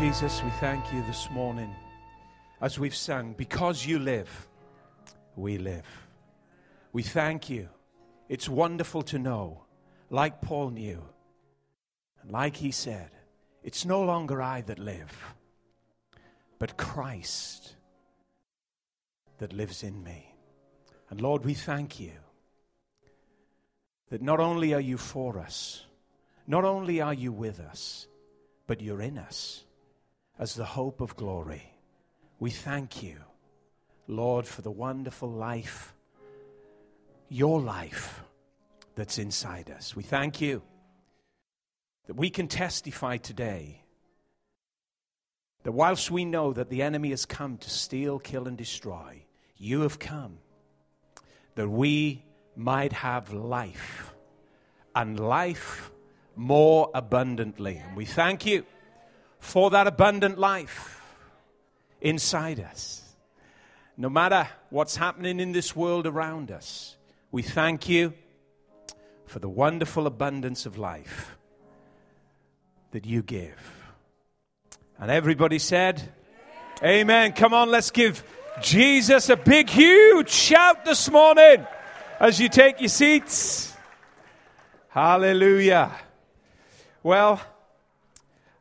Jesus, we thank you this morning as we've sung, because you live, we live. We thank you. It's wonderful to know, like Paul knew, and like he said, it's no longer I that live, but Christ that lives in me. And Lord, we thank you that not only are you for us, not only are you with us, but you're in us as the hope of glory. We thank you, Lord, for the wonderful life, your life that's inside us. We thank you that we can testify today that whilst we know that the enemy has come to steal, kill, and destroy, you have come that we might have life and life more abundantly. And we thank you for that abundant life inside us. No matter what's happening in this world around us, we thank you for the wonderful abundance of life that you give. And everybody said, Amen. Amen. Come on, let's give Jesus a big, huge shout this morning as you take your seats. Hallelujah. Well,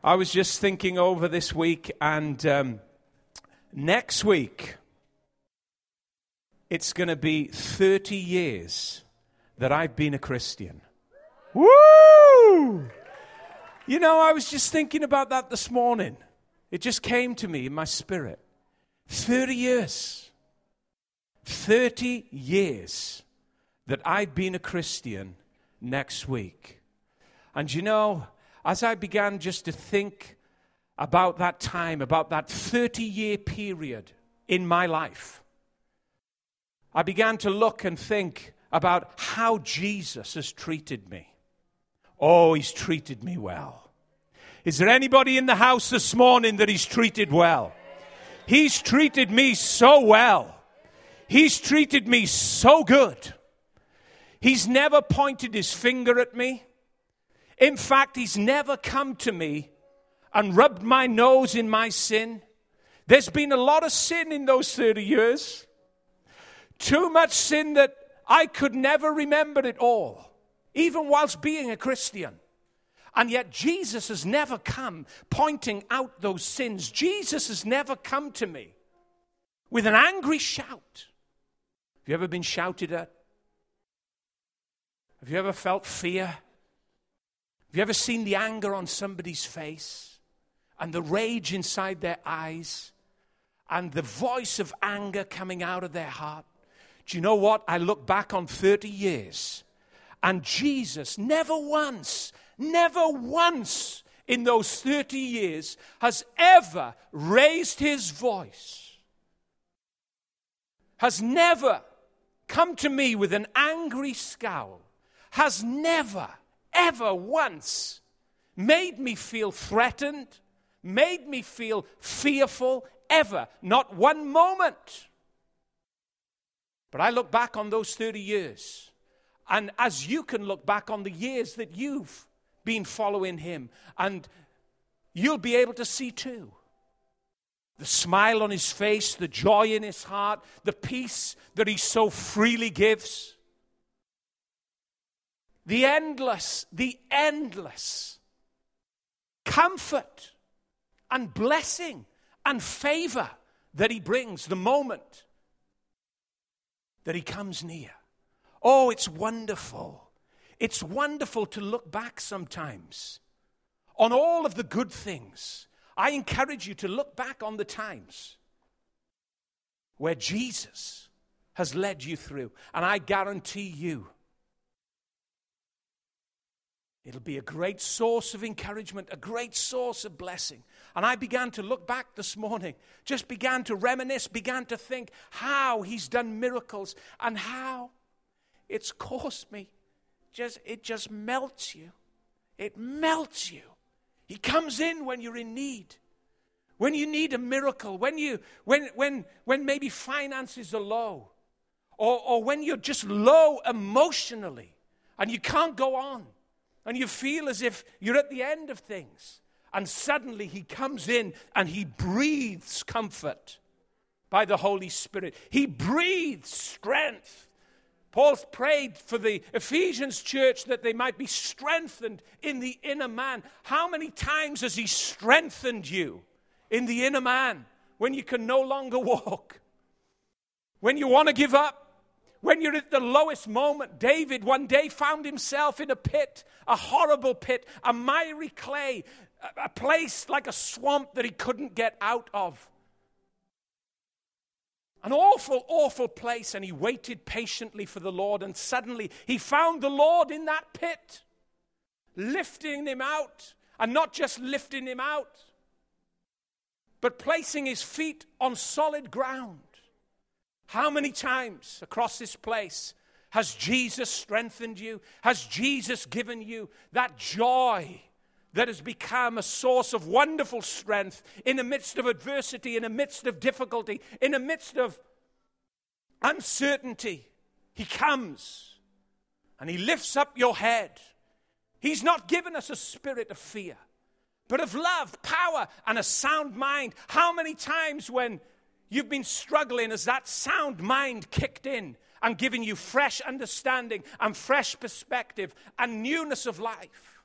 I was just thinking over this week, and um, next week, it's going to be 30 years that I've been a Christian. Woo! You know, I was just thinking about that this morning. It just came to me in my spirit. 30 years. 30 years that I've been a Christian next week. And you know, as I began just to think about that time, about that 30 year period in my life, I began to look and think about how Jesus has treated me. Oh, he's treated me well. Is there anybody in the house this morning that he's treated well? He's treated me so well. He's treated me so good. He's never pointed his finger at me. In fact, he's never come to me and rubbed my nose in my sin. There's been a lot of sin in those 30 years. Too much sin that I could never remember it all, even whilst being a Christian. And yet, Jesus has never come pointing out those sins. Jesus has never come to me with an angry shout. Have you ever been shouted at? Have you ever felt fear? Have you ever seen the anger on somebody's face and the rage inside their eyes and the voice of anger coming out of their heart? Do you know what? I look back on 30 years and Jesus never once never once in those 30 years has ever raised his voice, has never come to me with an angry scowl, has never, ever once made me feel threatened, made me feel fearful, ever, not one moment. But I look back on those 30 years, and as you can look back on the years that you've been following him. And you'll be able to see too the smile on his face, the joy in his heart, the peace that he so freely gives. The endless, the endless comfort and blessing and favor that he brings the moment that he comes near. Oh, it's wonderful. It's wonderful to look back sometimes on all of the good things. I encourage you to look back on the times where Jesus has led you through. And I guarantee you, it'll be a great source of encouragement, a great source of blessing. And I began to look back this morning, just began to reminisce, began to think how He's done miracles and how it's cost me just it just melts you. It melts you. He comes in when you're in need. When you need a miracle, when you when when when maybe finances are low, or, or when you're just low emotionally and you can't go on, and you feel as if you're at the end of things. And suddenly he comes in and he breathes comfort by the Holy Spirit. He breathes strength. Paul's prayed for the Ephesians church that they might be strengthened in the inner man. How many times has he strengthened you in the inner man when you can no longer walk? When you want to give up? When you're at the lowest moment? David one day found himself in a pit, a horrible pit, a miry clay, a place like a swamp that he couldn't get out of. An awful, awful place. And he waited patiently for the Lord. And suddenly he found the Lord in that pit, lifting him out. And not just lifting him out, but placing his feet on solid ground. How many times across this place has Jesus strengthened you? Has Jesus given you that joy? that has become a source of wonderful strength in the midst of adversity, in the midst of difficulty, in the midst of uncertainty. He comes and He lifts up your head. He's not given us a spirit of fear, but of love, power, and a sound mind. How many times when you've been struggling as that sound mind kicked in and given you fresh understanding and fresh perspective and newness of life?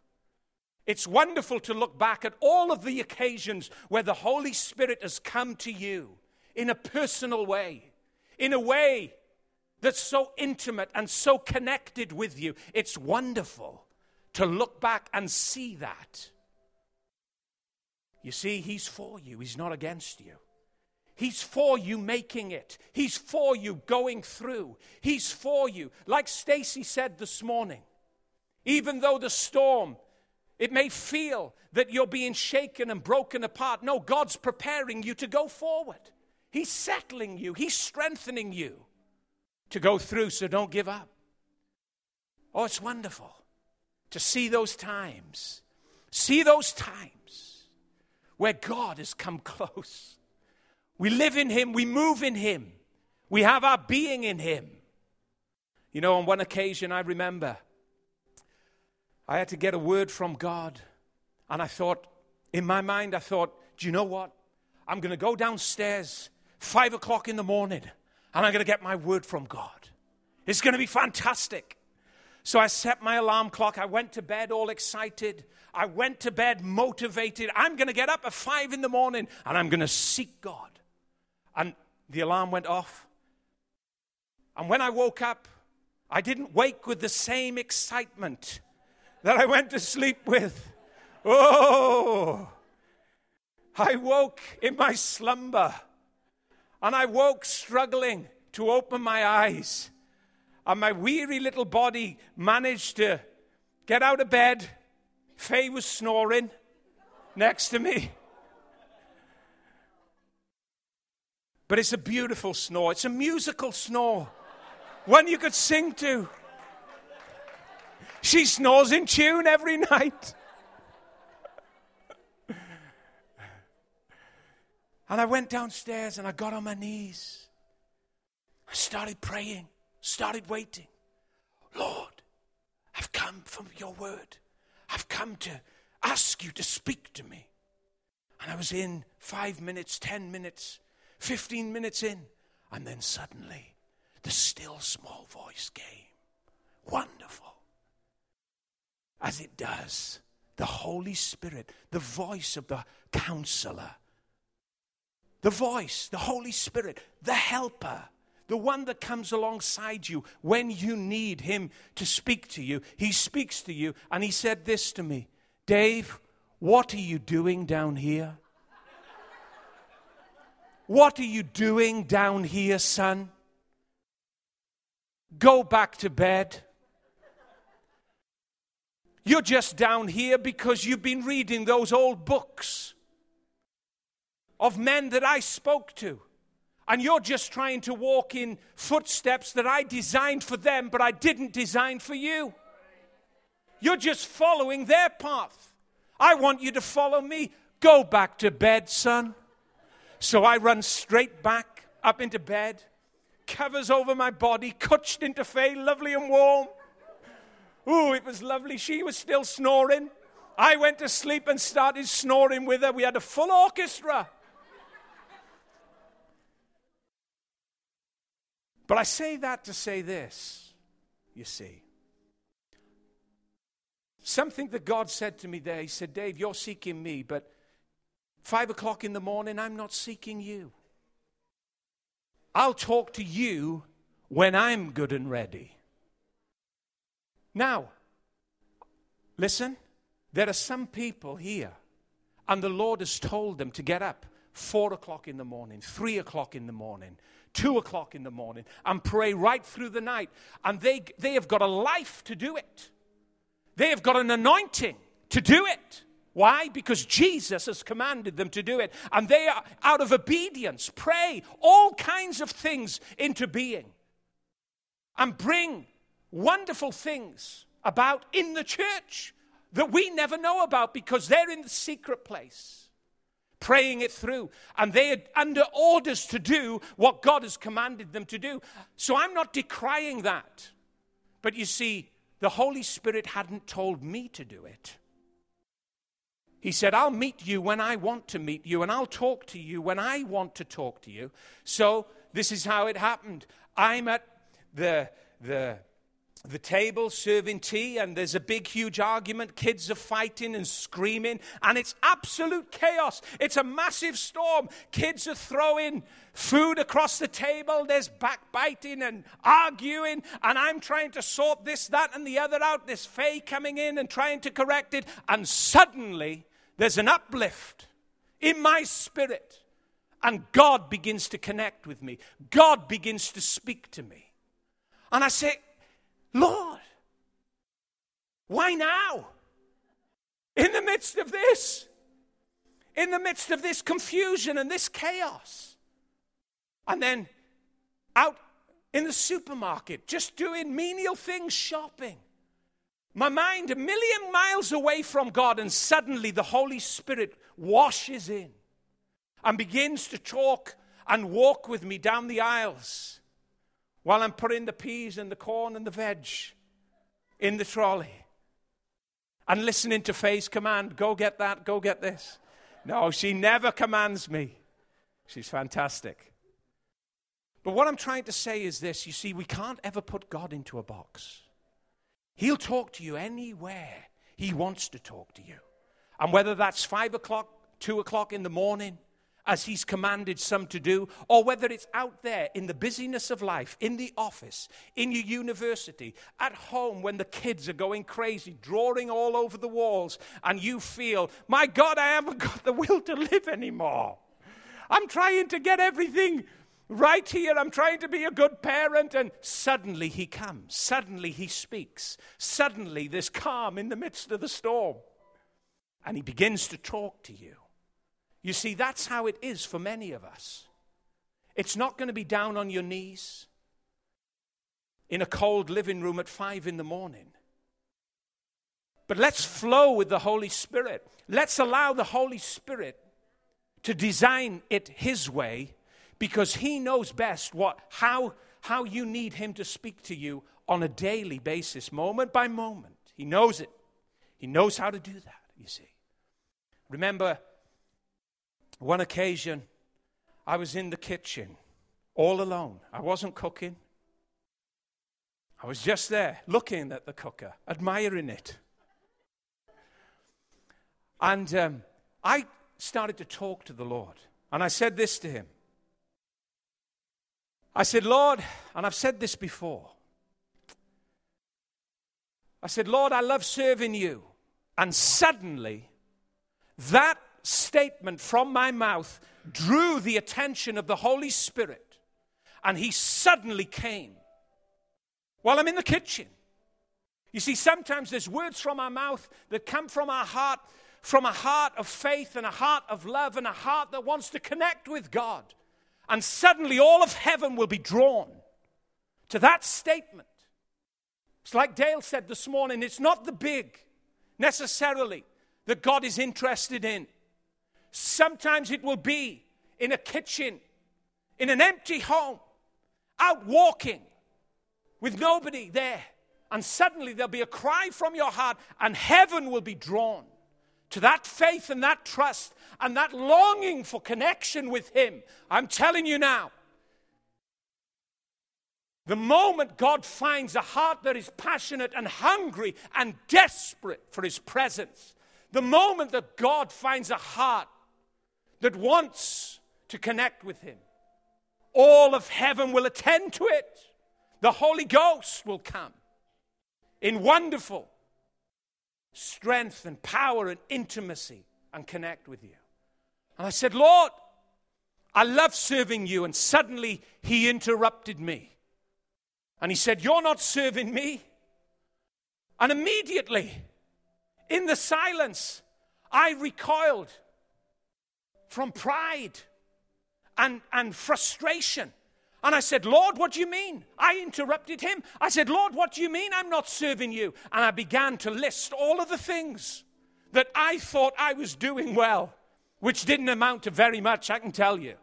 It's wonderful to look back at all of the occasions where the Holy Spirit has come to you in a personal way, in a way that's so intimate and so connected with you. It's wonderful to look back and see that. You see, He's for you, He's not against you. He's for you making it. He's for you going through. He's for you. Like Stacy said this morning, even though the storm it may feel that you're being shaken and broken apart. No, God's preparing you to go forward. He's settling you, He's strengthening you to go through, so don't give up. Oh, it's wonderful to see those times. See those times where God has come close. We live in Him, we move in Him, we have our being in Him. You know, on one occasion, I remember I had to get a word from God. And I thought, in my mind, I thought, do you know what? I'm going to go downstairs, five o'clock in the morning, and I'm going to get my word from God. It's going to be fantastic. So I set my alarm clock. I went to bed all excited. I went to bed motivated. I'm going to get up at five in the morning and I'm going to seek God. And the alarm went off. And when I woke up, I didn't wake with the same excitement that I went to sleep with. Oh, I woke in my slumber and I woke struggling to open my eyes. And my weary little body managed to get out of bed. Faye was snoring next to me. But it's a beautiful snore. It's a musical snore. One you could sing to. She snores in tune every night. And I went downstairs and I got on my knees. I started praying, started waiting. Lord, I've come from your word. I've come to ask you to speak to me. And I was in five minutes, ten minutes, 15 minutes in. And then suddenly the still small voice came. Wonderful as it does the Holy Spirit, the voice of the counselor, the voice, the Holy Spirit, the helper, the one that comes alongside you when you need him to speak to you. He speaks to you, and he said this to me Dave, what are you doing down here? What are you doing down here, son? Go back to bed. You're just down here because you've been reading those old books of men that I spoke to. And you're just trying to walk in footsteps that I designed for them, but I didn't design for you. You're just following their path. I want you to follow me. Go back to bed, son. So I run straight back up into bed, covers over my body, couched into Faye, lovely and warm. Ooh, it was lovely. She was still snoring. I went to sleep and started snoring with her. We had a full orchestra. But I say that to say this, you see. Something that God said to me there, He said, Dave, you're seeking me, but five o'clock in the morning, I'm not seeking you. I'll talk to you when I'm good and ready. Now, listen, there are some people here, and the Lord has told them to get up four o'clock in the morning, three o'clock in the morning, two o'clock in the morning, and pray right through the night. And they, they have got a life to do it, they have got an anointing to do it. Why? Because Jesus has commanded them to do it. And they are, out of obedience, pray all kinds of things into being and bring wonderful things about in the church that we never know about because they're in the secret place praying it through. And they are under orders to do what God has commanded them to do. So I'm not decrying that. But you see, the Holy Spirit hadn't told me to do it. He said, I'll meet you when I want to meet you, and I'll talk to you when I want to talk to you. So this is how it happened. I'm at the, the the table serving tea, and there's a big, huge argument. Kids are fighting and screaming, and it's absolute chaos. It's a massive storm. Kids are throwing food across the table. There's backbiting and arguing, and I'm trying to sort this, that, and the other out. There's Faye coming in and trying to correct it, and suddenly there's an uplift in my spirit, and God begins to connect with me. God begins to speak to me. And I say, Lord, why now? In the midst of this, in the midst of this confusion and this chaos. And then out in the supermarket, just doing menial things, shopping. My mind a million miles away from God, and suddenly the Holy Spirit washes in and begins to talk and walk with me down the aisles while I'm putting the peas and the corn and the veg in the trolley and listening to Faye's command go get that, go get this. No, she never commands me. She's fantastic. But what I'm trying to say is this you see, we can't ever put God into a box. He'll talk to you anywhere He wants to talk to you. And whether that's five o'clock, two o'clock in the morning, as He's commanded some to do, or whether it's out there in the busyness of life, in the office, in your university, at home when the kids are going crazy, drawing all over the walls, and you feel, my God, I haven't got the will to live anymore. I'm trying to get everything right here. I'm trying to be a good parent. And suddenly he comes. Suddenly he speaks. Suddenly there's calm in the midst of the storm. And he begins to talk to you. You see, that's how it is for many of us. It's not going to be down on your knees in a cold living room at five in the morning. But let's flow with the Holy Spirit. Let's allow the Holy Spirit to design it His way because He knows best what, how, how you need Him to speak to you on a daily basis, moment by moment. He knows it. He knows how to do that, you see. Remember, one occasion, I was in the kitchen all alone. I wasn't cooking. I was just there looking at the cooker, admiring it. And um, I started to talk to the Lord. And I said this to him I said, Lord, and I've said this before. I said, Lord, I love serving you. And suddenly, that statement from my mouth drew the attention of the Holy Spirit, and he suddenly came while I'm in the kitchen. You see, sometimes there's words from our mouth that come from our heart, from a heart of faith and a heart of love and a heart that wants to connect with God. And suddenly all of heaven will be drawn to that statement. It's like Dale said this morning it's not the big necessarily that God is interested in. Sometimes it will be in a kitchen, in an empty home, out walking with nobody there. And suddenly there'll be a cry from your heart, and heaven will be drawn to that faith and that trust and that longing for connection with Him, I'm telling you now, the moment God finds a heart that is passionate and hungry and desperate for His presence, the moment that God finds a heart that wants to connect with Him, all of heaven will attend to it. The Holy Ghost will come in wonderful strength and power and intimacy and connect with you. And I said, Lord, I love serving you. And suddenly he interrupted me. And he said, You're not serving me. And immediately, in the silence, I recoiled from pride and, and frustration. And I said, Lord, what do you mean? I interrupted him. I said, Lord, what do you mean I'm not serving you? And I began to list all of the things that I thought I was doing well, which didn't amount to very much, I can tell you.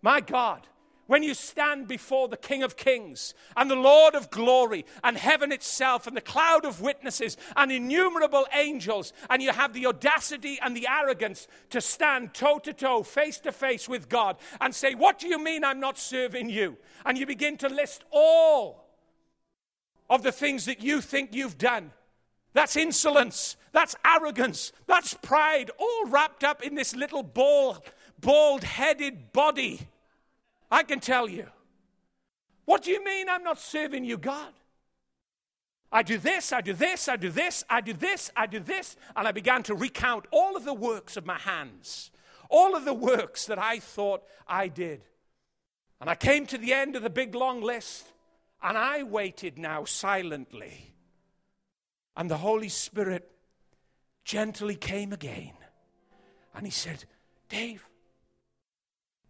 My God when you stand before the King of Kings and the Lord of glory and heaven itself and the cloud of witnesses and innumerable angels, and you have the audacity and the arrogance to stand toe to toe, face to face with God and say, What do you mean I'm not serving you? And you begin to list all of the things that you think you've done. That's insolence. That's arrogance. That's pride, all wrapped up in this little bald, bald headed body I can tell you. What do you mean I'm not serving you, God? I do this, I do this, I do this, I do this, I do this. And I began to recount all of the works of my hands, all of the works that I thought I did. And I came to the end of the big long list, and I waited now silently. And the Holy Spirit gently came again. And he said, Dave,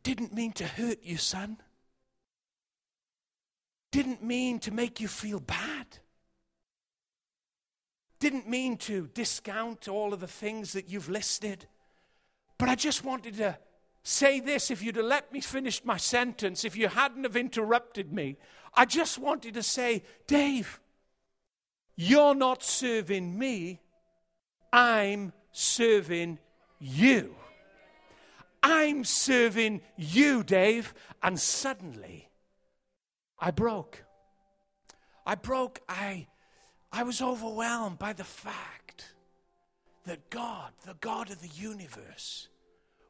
didn't mean to hurt you, son. Didn't mean to make you feel bad. Didn't mean to discount all of the things that you've listed. But I just wanted to say this if you'd have let me finish my sentence, if you hadn't have interrupted me. I just wanted to say, Dave, you're not serving me, I'm serving you. I'm serving you, Dave. And suddenly, I broke. I broke. I, I was overwhelmed by the fact that God, the God of the universe,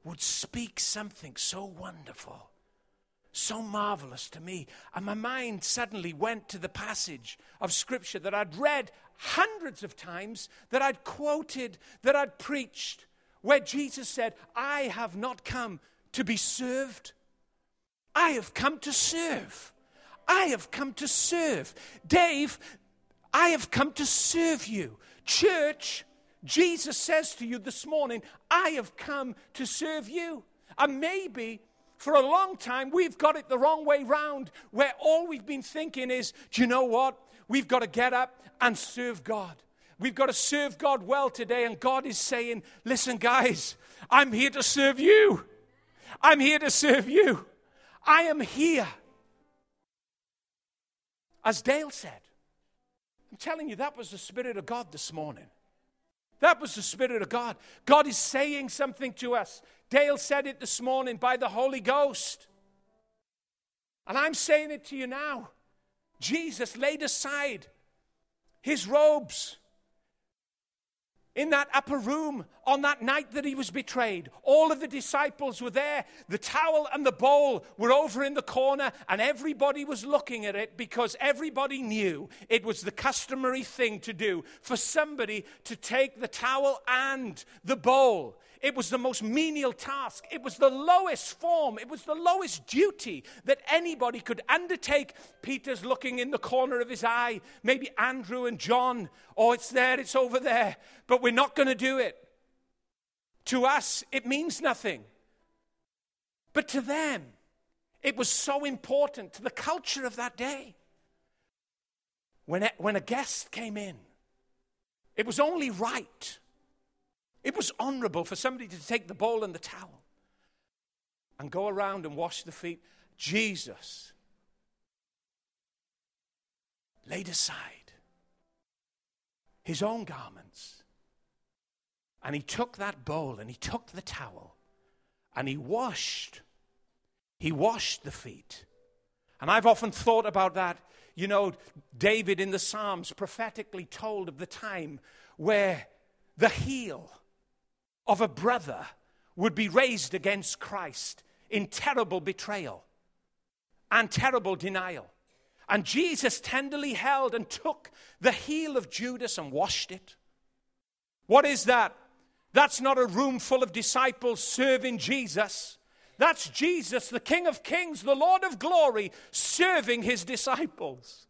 would speak something so wonderful, so marvelous to me. And my mind suddenly went to the passage of Scripture that I'd read hundreds of times, that I'd quoted, that I'd preached where Jesus said, I have not come to be served, I have come to serve. I have come to serve. Dave, I have come to serve you. Church, Jesus says to you this morning, I have come to serve you. And maybe for a long time we've got it the wrong way round, where all we've been thinking is, do you know what? We've got to get up and serve God. We've got to serve God well today. And God is saying, listen, guys, I'm here to serve you. I'm here to serve you. I am here. As Dale said, I'm telling you, that was the Spirit of God this morning. That was the Spirit of God. God is saying something to us. Dale said it this morning by the Holy Ghost. And I'm saying it to you now. Jesus laid aside his robes in that upper room on that night that he was betrayed. All of the disciples were there. The towel and the bowl were over in the corner, and everybody was looking at it because everybody knew it was the customary thing to do for somebody to take the towel and the bowl it was the most menial task. It was the lowest form. It was the lowest duty that anybody could undertake. Peter's looking in the corner of his eye. Maybe Andrew and John. Oh, it's there, it's over there. But we're not going to do it. To us, it means nothing. But to them, it was so important to the culture of that day. When, it, when a guest came in, it was only right it was honorable for somebody to take the bowl and the towel and go around and wash the feet. Jesus laid aside his own garments And he took that bowl and he took the towel and he washed. He washed the feet. And I've often thought about that. You know, David in the Psalms prophetically told of the time where the heel of a brother would be raised against Christ in terrible betrayal and terrible denial. And Jesus tenderly held and took the heel of Judas and washed it. What is that? That's not a room full of disciples serving Jesus. That's Jesus, the King of Kings, the Lord of glory, serving his disciples.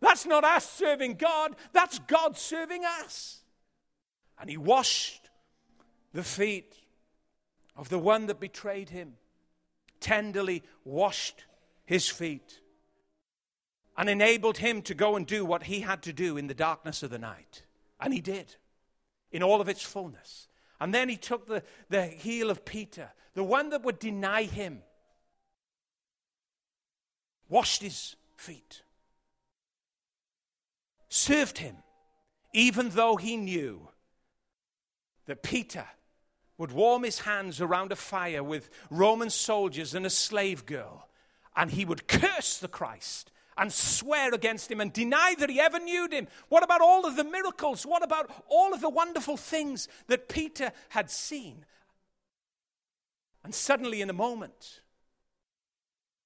That's not us serving God, that's God serving us. And he washed the feet of the one that betrayed him, tenderly washed his feet, and enabled him to go and do what he had to do in the darkness of the night. And he did, in all of its fullness. And then he took the, the heel of Peter, the one that would deny him, washed his feet, served him, even though he knew that Peter would warm his hands around a fire with Roman soldiers and a slave girl, and he would curse the Christ and swear against him and deny that he ever knew him. What about all of the miracles? What about all of the wonderful things that Peter had seen? And suddenly, in a moment,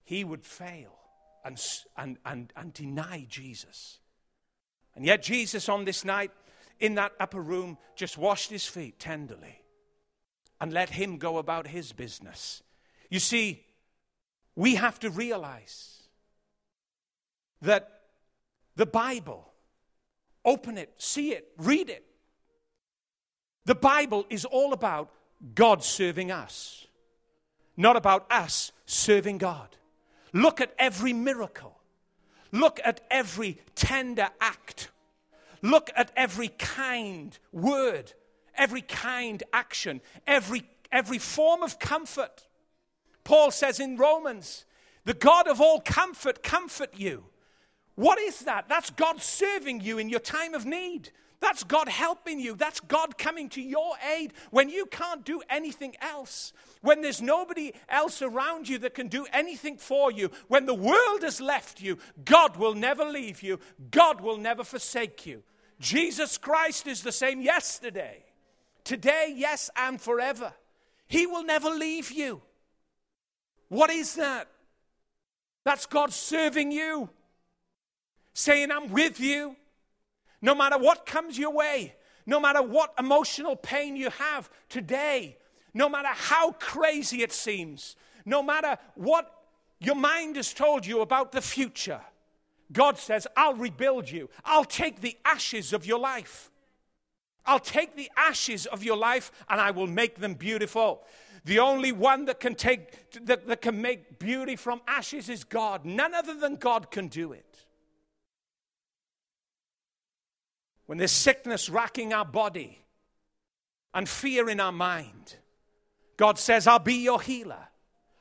he would fail and, and, and, and deny Jesus. And yet, Jesus on this night in that upper room just washed his feet tenderly and let him go about his business. You see, we have to realize that the Bible, open it, see it, read it. The Bible is all about God serving us, not about us serving God. Look at every miracle. Look at every tender act. Look at every kind word, every kind action, every, every form of comfort. Paul says in Romans, the God of all comfort comfort you. What is that? That's God serving you in your time of need. That's God helping you. That's God coming to your aid when you can't do anything else. When there's nobody else around you that can do anything for you. When the world has left you, God will never leave you. God will never forsake you. Jesus Christ is the same yesterday, today, yes, and forever. He will never leave you. What is that? That's God serving you saying, I'm with you. No matter what comes your way, no matter what emotional pain you have today, no matter how crazy it seems, no matter what your mind has told you about the future, God says, I'll rebuild you. I'll take the ashes of your life. I'll take the ashes of your life and I will make them beautiful. The only one that can take that, that can make beauty from ashes is God. None other than God can do it. When there's sickness racking our body and fear in our mind, God says, I'll be your healer.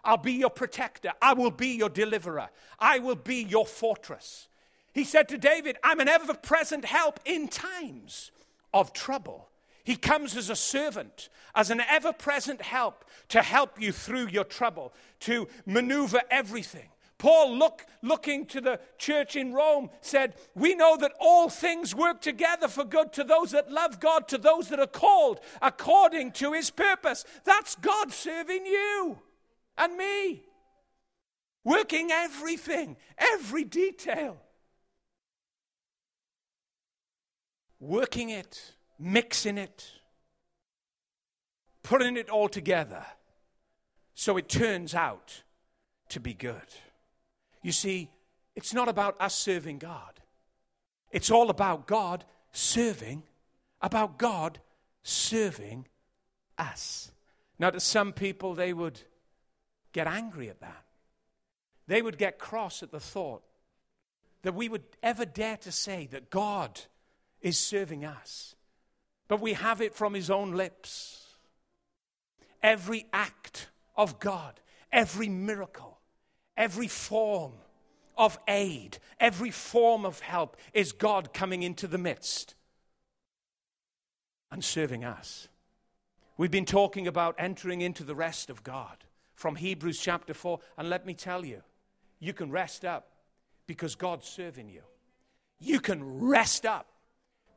I'll be your protector. I will be your deliverer. I will be your fortress. He said to David, I'm an ever present help in times of trouble. He comes as a servant, as an ever present help to help you through your trouble, to maneuver everything. Paul, look, looking to the church in Rome, said, We know that all things work together for good to those that love God, to those that are called according to his purpose. That's God serving you and me, working everything, every detail, working it, mixing it, putting it all together so it turns out to be good. You see, it's not about us serving God. It's all about God serving, about God serving us. Now, to some people, they would get angry at that. They would get cross at the thought that we would ever dare to say that God is serving us. But we have it from His own lips. Every act of God, every miracle, Every form of aid, every form of help is God coming into the midst. and serving us. We've been talking about entering into the rest of God from Hebrews chapter 4. And let me tell you, you can rest up because God's serving you. You can rest up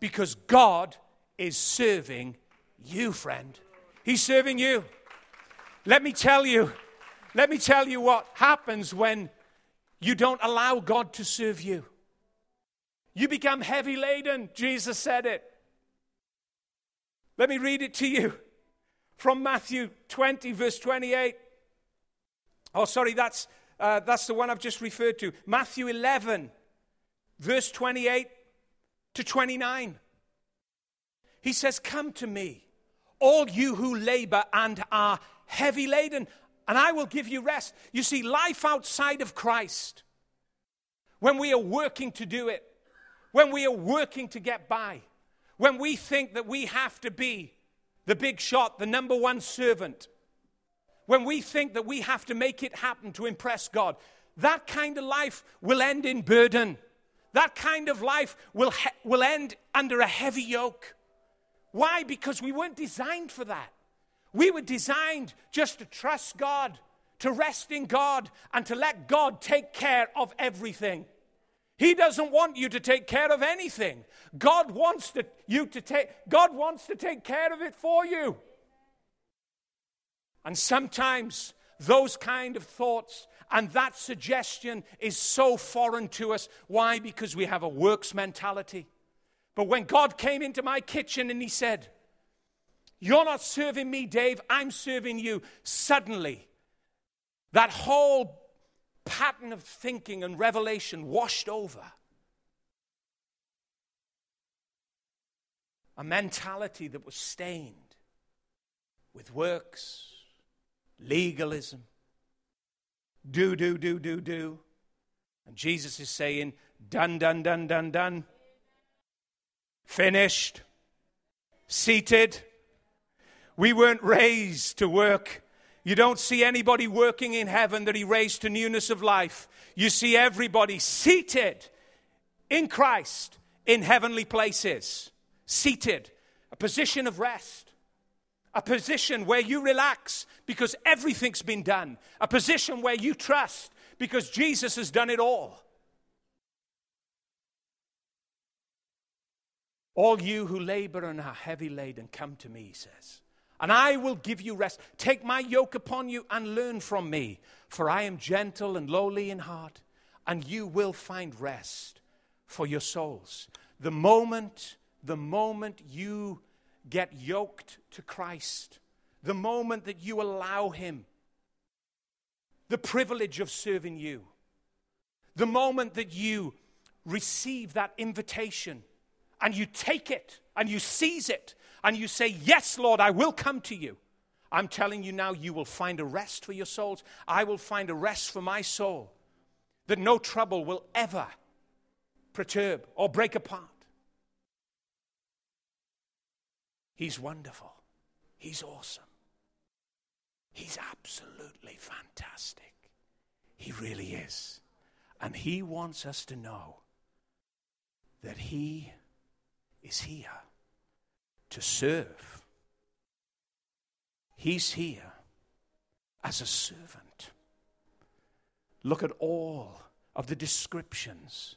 because God is serving you, friend. He's serving you. Let me tell you, let me tell you what happens when you don't allow God to serve you. You become heavy laden. Jesus said it. Let me read it to you from Matthew 20, verse 28. Oh, sorry, that's, uh, that's the one I've just referred to. Matthew 11, verse 28 to 29. He says, Come to me, all you who labor and are heavy laden, and I will give you rest. You see, life outside of Christ, when we are working to do it, when we are working to get by, when we think that we have to be the big shot, the number one servant, when we think that we have to make it happen to impress God, that kind of life will end in burden. That kind of life will, he- will end under a heavy yoke. Why? Because we weren't designed for that. We were designed just to trust God, to rest in God, and to let God take care of everything. He doesn't want you to take care of anything. God wants to, you to take God wants to take care of it for you. And sometimes those kind of thoughts and that suggestion is so foreign to us. Why? Because we have a works mentality. But when God came into my kitchen and He said, You're not serving me, Dave, I'm serving you, suddenly that whole pattern of thinking and revelation washed over. A mentality that was stained with works, legalism, do, do, do, do, do. And Jesus is saying, done, done, done, done, done. Finished. Seated. We weren't raised to work. You don't see anybody working in heaven that he raised to newness of life. You see everybody seated in Christ in heavenly places. Seated. A position of rest a position where you relax because everything's been done, a position where you trust because Jesus has done it all. All you who labor and are heavy laden, come to me, he says, and I will give you rest. Take my yoke upon you and learn from me, for I am gentle and lowly in heart, and you will find rest for your souls. The moment, the moment you get yoked to Christ, the moment that you allow Him the privilege of serving you, the moment that you receive that invitation and you take it and you seize it and you say, Yes, Lord, I will come to you. I'm telling you now, you will find a rest for your souls. I will find a rest for my soul that no trouble will ever perturb or break apart. He's wonderful. He's awesome. He's absolutely fantastic. He really is. And He wants us to know that He is here to serve. He's here as a servant. Look at all of the descriptions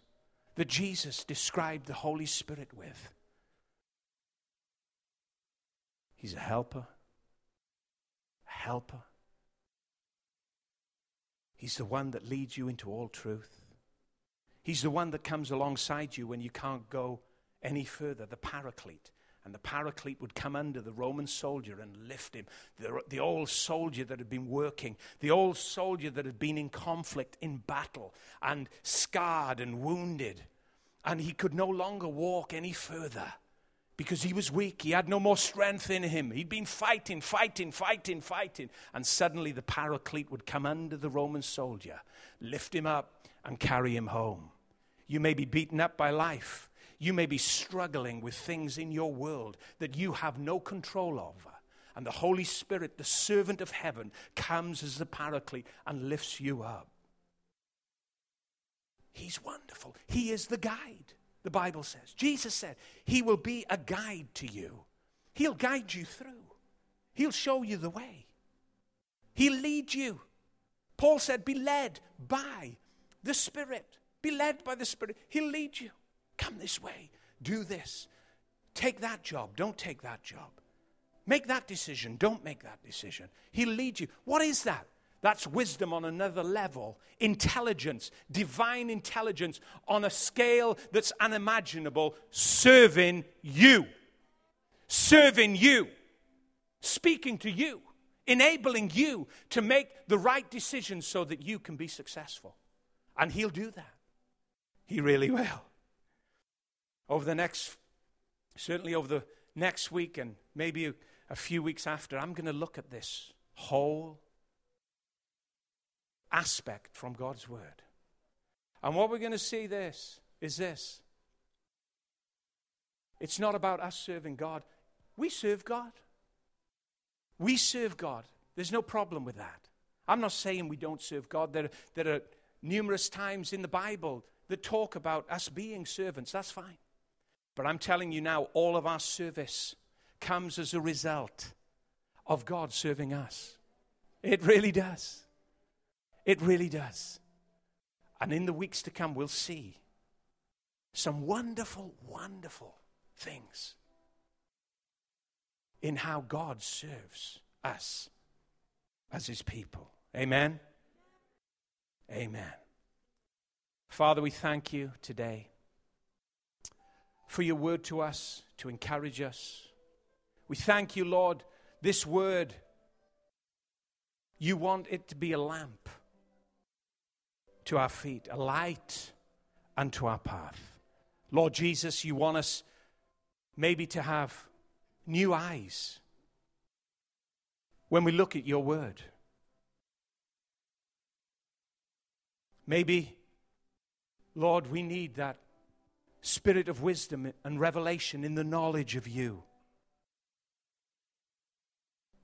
that Jesus described the Holy Spirit with. He's a helper. A helper. He's the one that leads you into all truth. He's the one that comes alongside you when you can't go any further, the paraclete. And the paraclete would come under the Roman soldier and lift him. The, the old soldier that had been working, the old soldier that had been in conflict, in battle, and scarred and wounded. And he could no longer walk any further because he was weak. He had no more strength in him. He'd been fighting, fighting, fighting, fighting. And suddenly the paraclete would come under the Roman soldier, lift him up, and carry him home. You may be beaten up by life. You may be struggling with things in your world that you have no control over. And the Holy Spirit, the servant of heaven, comes as the paraclete and lifts you up. He's wonderful. He is the guide the Bible says. Jesus said, He will be a guide to you. He'll guide you through, He'll show you the way, He'll lead you. Paul said, Be led by the Spirit. Be led by the Spirit. He'll lead you. Come this way. Do this. Take that job. Don't take that job. Make that decision. Don't make that decision. He'll lead you. What is that? That's wisdom on another level. Intelligence, divine intelligence on a scale that's unimaginable, serving you. Serving you. Speaking to you. Enabling you to make the right decisions so that you can be successful. And He'll do that. He really will. Over the next, certainly over the next week and maybe a, a few weeks after, I'm going to look at this whole aspect from God's Word. And what we're going to see this is this. It's not about us serving God. We serve God. We serve God. There's no problem with that. I'm not saying we don't serve God. There, there are numerous times in the Bible that talk about us being servants. That's fine. But I'm telling you now, all of our service comes as a result of God serving us. It really does. It really does. And in the weeks to come, we'll see some wonderful, wonderful things in how God serves us as his people. Amen. Amen. Father, we thank you today for your word to us to encourage us. We thank you, Lord, this word, you want it to be a lamp to our feet, a light unto our path. Lord Jesus, you want us maybe to have new eyes when we look at your word. Maybe, Lord, we need that spirit of wisdom and revelation in the knowledge of you.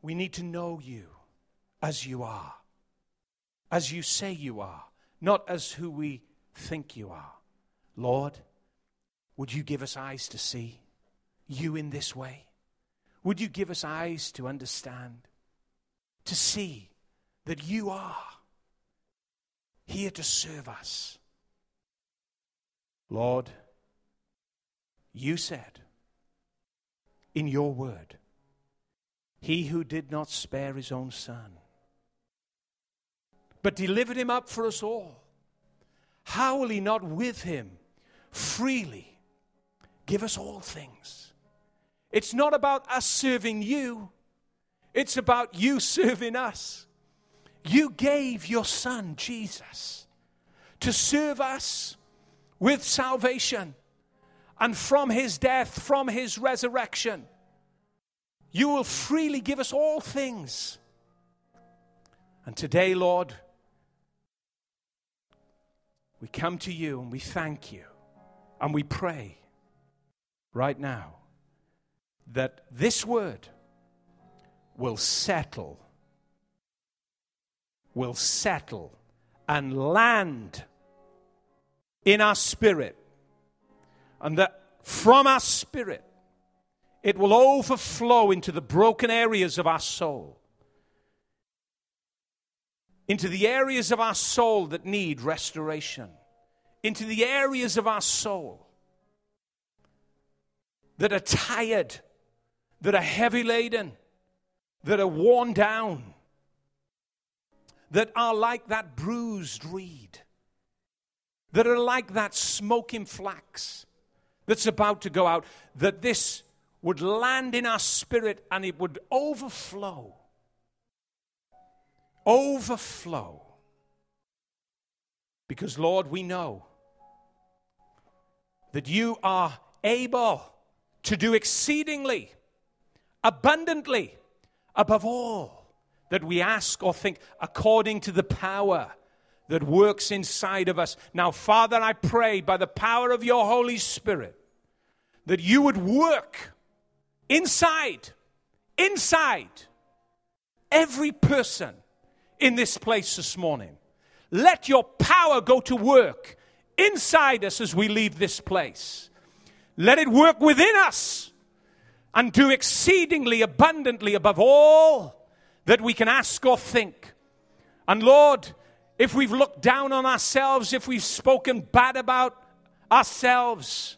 We need to know you as you are, as you say you are, not as who we think you are. Lord, would you give us eyes to see you in this way? Would you give us eyes to understand, to see that you are here to serve us. Lord, you said in your word, He who did not spare his own son, but delivered him up for us all, how will he not with him freely give us all things? It's not about us serving you, it's about you serving us. You gave your son, Jesus, to serve us with salvation. And from his death, from his resurrection, you will freely give us all things. And today, Lord, we come to you and we thank you and we pray right now that this word will settle will settle and land in our spirit. And that from our spirit, it will overflow into the broken areas of our soul, into the areas of our soul that need restoration, into the areas of our soul that are tired, that are heavy laden, that are worn down that are like that bruised reed, that are like that smoking flax that's about to go out, that this would land in our spirit and it would overflow. Overflow. Because, Lord, we know that you are able to do exceedingly, abundantly, above all that we ask or think according to the power that works inside of us. Now, Father, I pray by the power of your Holy Spirit that you would work inside, inside every person in this place this morning. Let your power go to work inside us as we leave this place. Let it work within us and do exceedingly abundantly above all that we can ask or think. And Lord, if we've looked down on ourselves, if we've spoken bad about ourselves,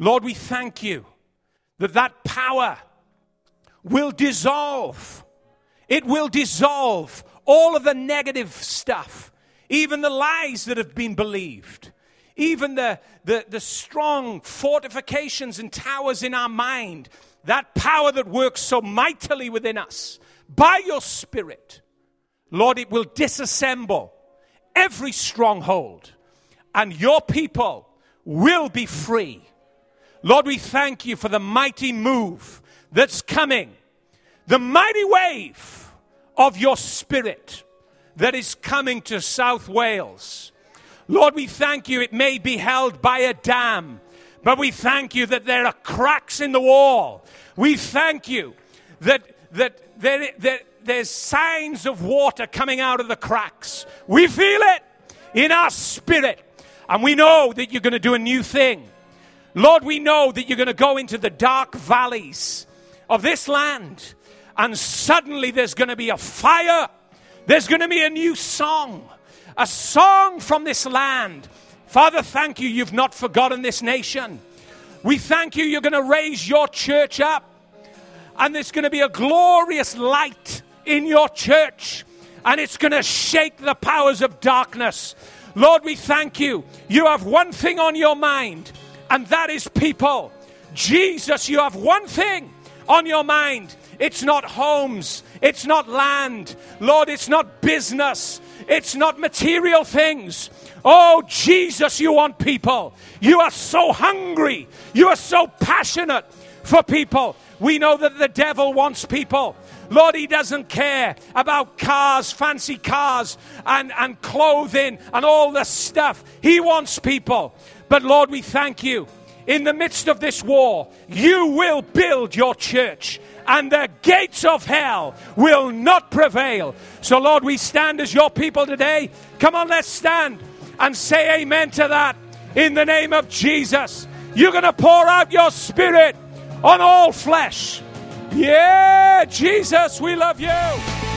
Lord, we thank you that that power will dissolve. It will dissolve all of the negative stuff, even the lies that have been believed, even the, the, the strong fortifications and towers in our mind, that power that works so mightily within us by your Spirit. Lord, it will disassemble every stronghold, and your people will be free. Lord, we thank you for the mighty move that's coming, the mighty wave of your Spirit that is coming to South Wales. Lord, we thank you. It may be held by a dam, but we thank you that there are cracks in the wall. We thank you that, that, that, that there's signs of water coming out of the cracks. We feel it in our spirit. And we know that you're going to do a new thing. Lord, we know that you're going to go into the dark valleys of this land. And suddenly there's going to be a fire. There's going to be a new song. A song from this land. Father, thank you. You've not forgotten this nation. We thank you. You're going to raise your church up. And there's going to be a glorious light in your church and it's going to shake the powers of darkness. Lord, we thank you. You have one thing on your mind, and that is people. Jesus, you have one thing on your mind. It's not homes, it's not land. Lord, it's not business, it's not material things. Oh, Jesus, you want people. You are so hungry, you are so passionate for people. We know that the devil wants people. Lord, He doesn't care about cars, fancy cars, and, and clothing and all the stuff. He wants people. But Lord, we thank you. In the midst of this war, you will build your church and the gates of hell will not prevail. So, Lord, we stand as your people today. Come on, let's stand and say amen to that in the name of Jesus. You're going to pour out your spirit on all flesh. Yeah, Jesus, we love you.